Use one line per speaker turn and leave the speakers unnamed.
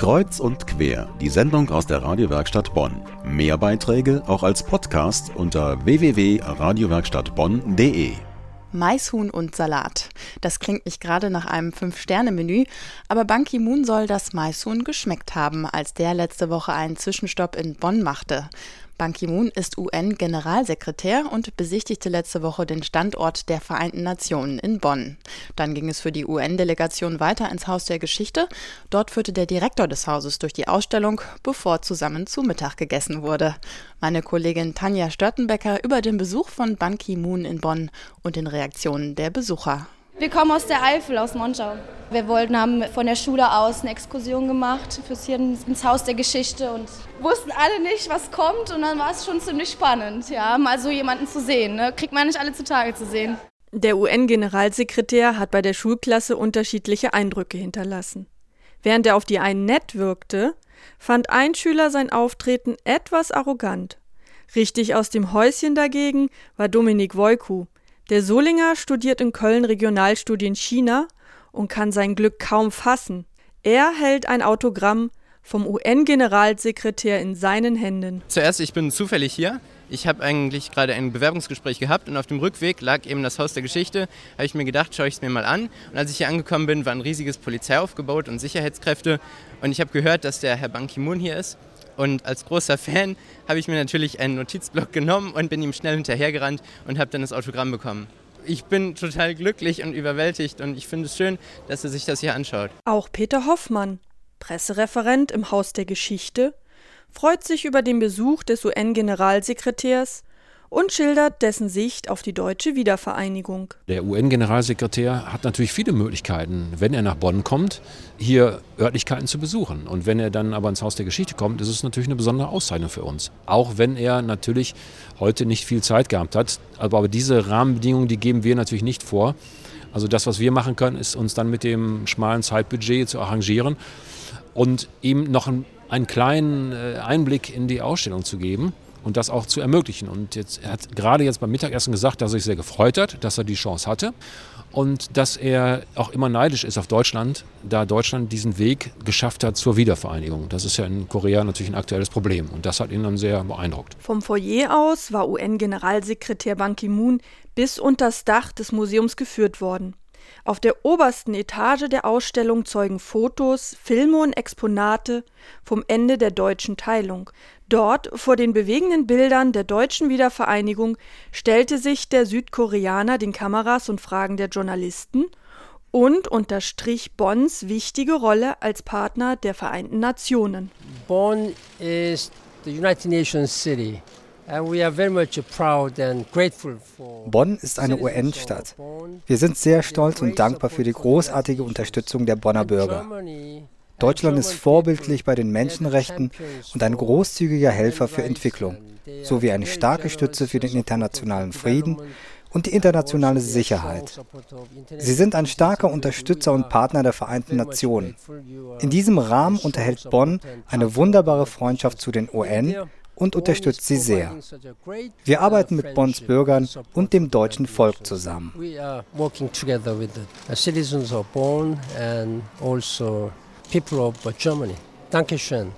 Kreuz und quer, die Sendung aus der Radiowerkstatt Bonn. Mehr Beiträge auch als Podcast unter www.radiowerkstattbonn.de.
Maishuhn und Salat. Das klingt nicht gerade nach einem Fünf-Sterne-Menü, aber Ban Ki-moon soll das Maishuhn geschmeckt haben, als der letzte Woche einen Zwischenstopp in Bonn machte. Ban Ki-moon ist UN-Generalsekretär und besichtigte letzte Woche den Standort der Vereinten Nationen in Bonn. Dann ging es für die UN-Delegation weiter ins Haus der Geschichte. Dort führte der Direktor des Hauses durch die Ausstellung, bevor zusammen zu Mittag gegessen wurde. Meine Kollegin Tanja Störtenbecker über den Besuch von Ban Ki-moon in Bonn und den Reaktionen der Besucher.
Wir kommen aus der Eifel, aus Monschau. Wir wollten, haben von der Schule aus eine Exkursion gemacht fürs hier ins Haus der Geschichte und wussten alle nicht, was kommt und dann war es schon ziemlich spannend, ja, mal so jemanden zu sehen. Ne? Kriegt man nicht alle zutage zu sehen.
Der UN-Generalsekretär hat bei der Schulklasse unterschiedliche Eindrücke hinterlassen. Während er auf die einen nett wirkte, fand ein Schüler sein Auftreten etwas arrogant. Richtig aus dem Häuschen dagegen war Dominik Wojku, der Solinger studiert in Köln Regionalstudien China und kann sein Glück kaum fassen. Er hält ein Autogramm vom UN-Generalsekretär in seinen Händen.
Zuerst, ich bin zufällig hier. Ich habe eigentlich gerade ein Bewerbungsgespräch gehabt und auf dem Rückweg lag eben das Haus der Geschichte. Habe ich mir gedacht, schaue ich es mir mal an. Und als ich hier angekommen bin, war ein riesiges Polizeiaufgebot und Sicherheitskräfte. Und ich habe gehört, dass der Herr Ban Ki-moon hier ist. Und als großer Fan habe ich mir natürlich einen Notizblock genommen und bin ihm schnell hinterhergerannt und habe dann das Autogramm bekommen. Ich bin total glücklich und überwältigt und ich finde es schön, dass er sich das hier anschaut.
Auch Peter Hoffmann, Pressereferent im Haus der Geschichte, freut sich über den Besuch des UN-Generalsekretärs und schildert dessen Sicht auf die deutsche Wiedervereinigung.
Der UN-Generalsekretär hat natürlich viele Möglichkeiten, wenn er nach Bonn kommt, hier Örtlichkeiten zu besuchen. Und wenn er dann aber ins Haus der Geschichte kommt, ist es natürlich eine besondere Auszeichnung für uns. Auch wenn er natürlich heute nicht viel Zeit gehabt hat. Aber diese Rahmenbedingungen, die geben wir natürlich nicht vor. Also das, was wir machen können, ist uns dann mit dem schmalen Zeitbudget zu arrangieren und ihm noch einen, einen kleinen äh, Einblick in die Ausstellung zu geben und das auch zu ermöglichen. Und jetzt, er hat gerade jetzt beim Mittagessen gesagt, dass er sich sehr gefreut hat, dass er die Chance hatte und dass er auch immer neidisch ist auf Deutschland, da Deutschland diesen Weg geschafft hat zur Wiedervereinigung. Das ist ja in Korea natürlich ein aktuelles Problem und das hat ihn dann sehr beeindruckt.
Vom Foyer aus war UN-Generalsekretär Ban Ki-moon bis unter das Dach des Museums geführt worden. Auf der obersten Etage der Ausstellung zeugen Fotos, Filme und Exponate vom Ende der deutschen Teilung. Dort, vor den bewegenden Bildern der deutschen Wiedervereinigung, stellte sich der Südkoreaner den Kameras und Fragen der Journalisten und unterstrich Bonns wichtige Rolle als Partner der Vereinten Nationen.
Bonn is the United Nations city.
Bonn ist eine UN-Stadt. Wir sind sehr stolz und dankbar für die großartige Unterstützung der Bonner Bürger. Deutschland ist vorbildlich bei den Menschenrechten und ein großzügiger Helfer für Entwicklung, sowie eine starke Stütze für den internationalen Frieden und die internationale Sicherheit. Sie sind ein starker Unterstützer und Partner der Vereinten Nationen. In diesem Rahmen unterhält Bonn eine wunderbare Freundschaft zu den UN und unterstützt sie sehr. Wir arbeiten mit Bonns Bürgern und dem deutschen Volk zusammen.
People of Germany. Dankeschön.